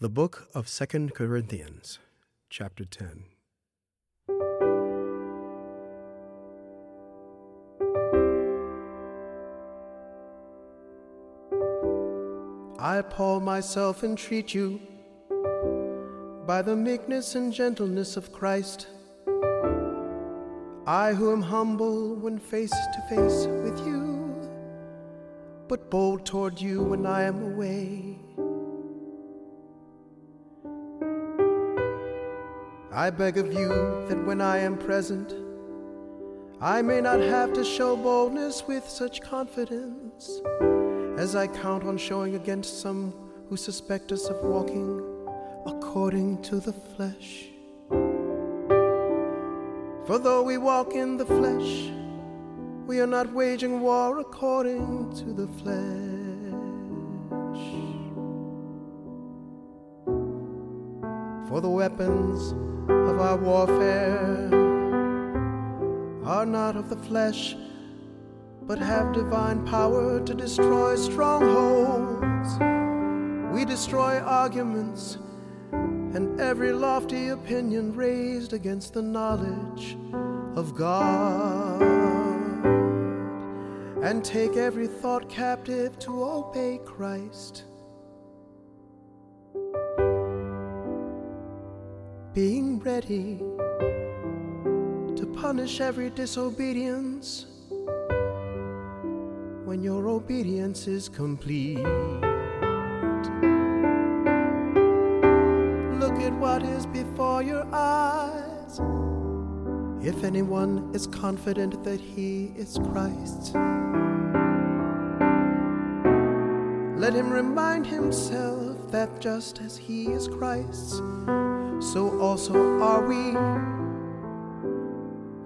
The Book of Second Corinthians, Chapter 10. I, Paul, myself entreat you, by the meekness and gentleness of Christ, I who am humble when face to face with you, but bold toward you when I am away. I beg of you that when I am present, I may not have to show boldness with such confidence as I count on showing against some who suspect us of walking according to the flesh. For though we walk in the flesh, we are not waging war according to the flesh. For the weapons of our warfare are not of the flesh, but have divine power to destroy strongholds. We destroy arguments and every lofty opinion raised against the knowledge of God, and take every thought captive to obey Christ. Being ready to punish every disobedience when your obedience is complete. Look at what is before your eyes. If anyone is confident that he is Christ, let him remind himself that just as he is Christ's, so also are we.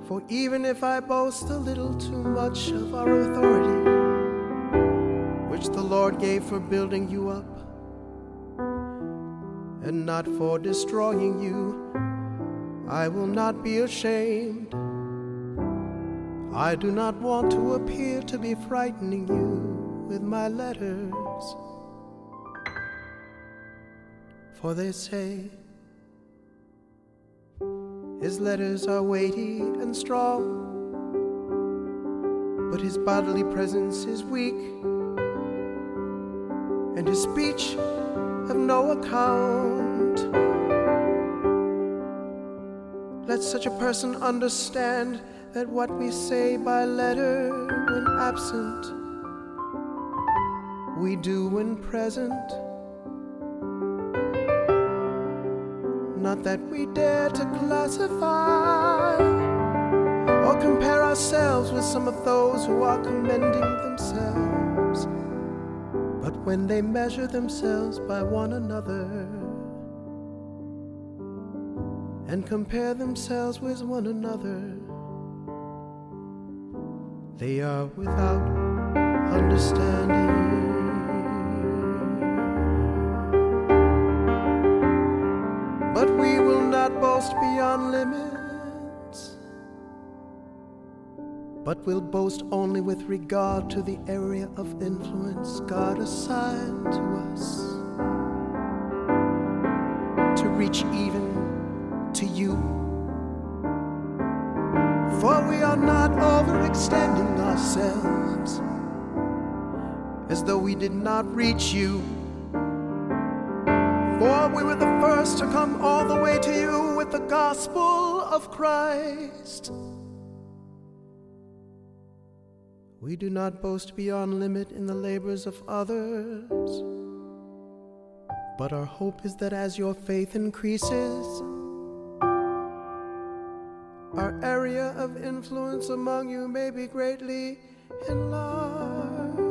For even if I boast a little too much of our authority, which the Lord gave for building you up, and not for destroying you, I will not be ashamed. I do not want to appear to be frightening you with my letters. For they say, his letters are weighty and strong, but his bodily presence is weak, and his speech of no account. Let such a person understand that what we say by letter when absent, we do when present. Not that we dare to classify or compare ourselves with some of those who are commending themselves, but when they measure themselves by one another and compare themselves with one another, they are without understanding. Boast beyond limits, but will boast only with regard to the area of influence God assigned to us to reach even to you. For we are not overextending ourselves as though we did not reach you. For we were the first to come all the way with the gospel of Christ. We do not boast beyond limit in the labors of others, but our hope is that as your faith increases, our area of influence among you may be greatly enlarged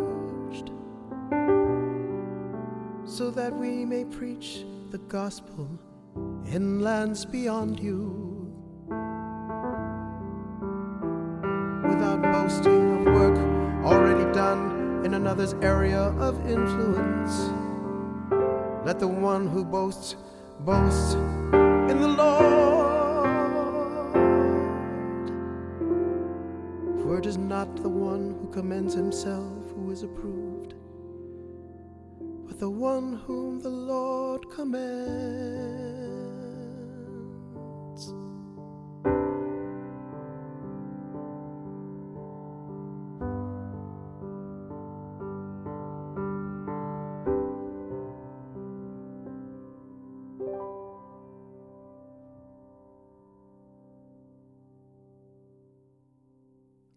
so that we may preach the gospel in lands beyond you without boasting of work already done in another's area of influence. Let the one who boasts boast in the Lord. For it is not the one who commends himself who is approved but the one whom the Lord commands.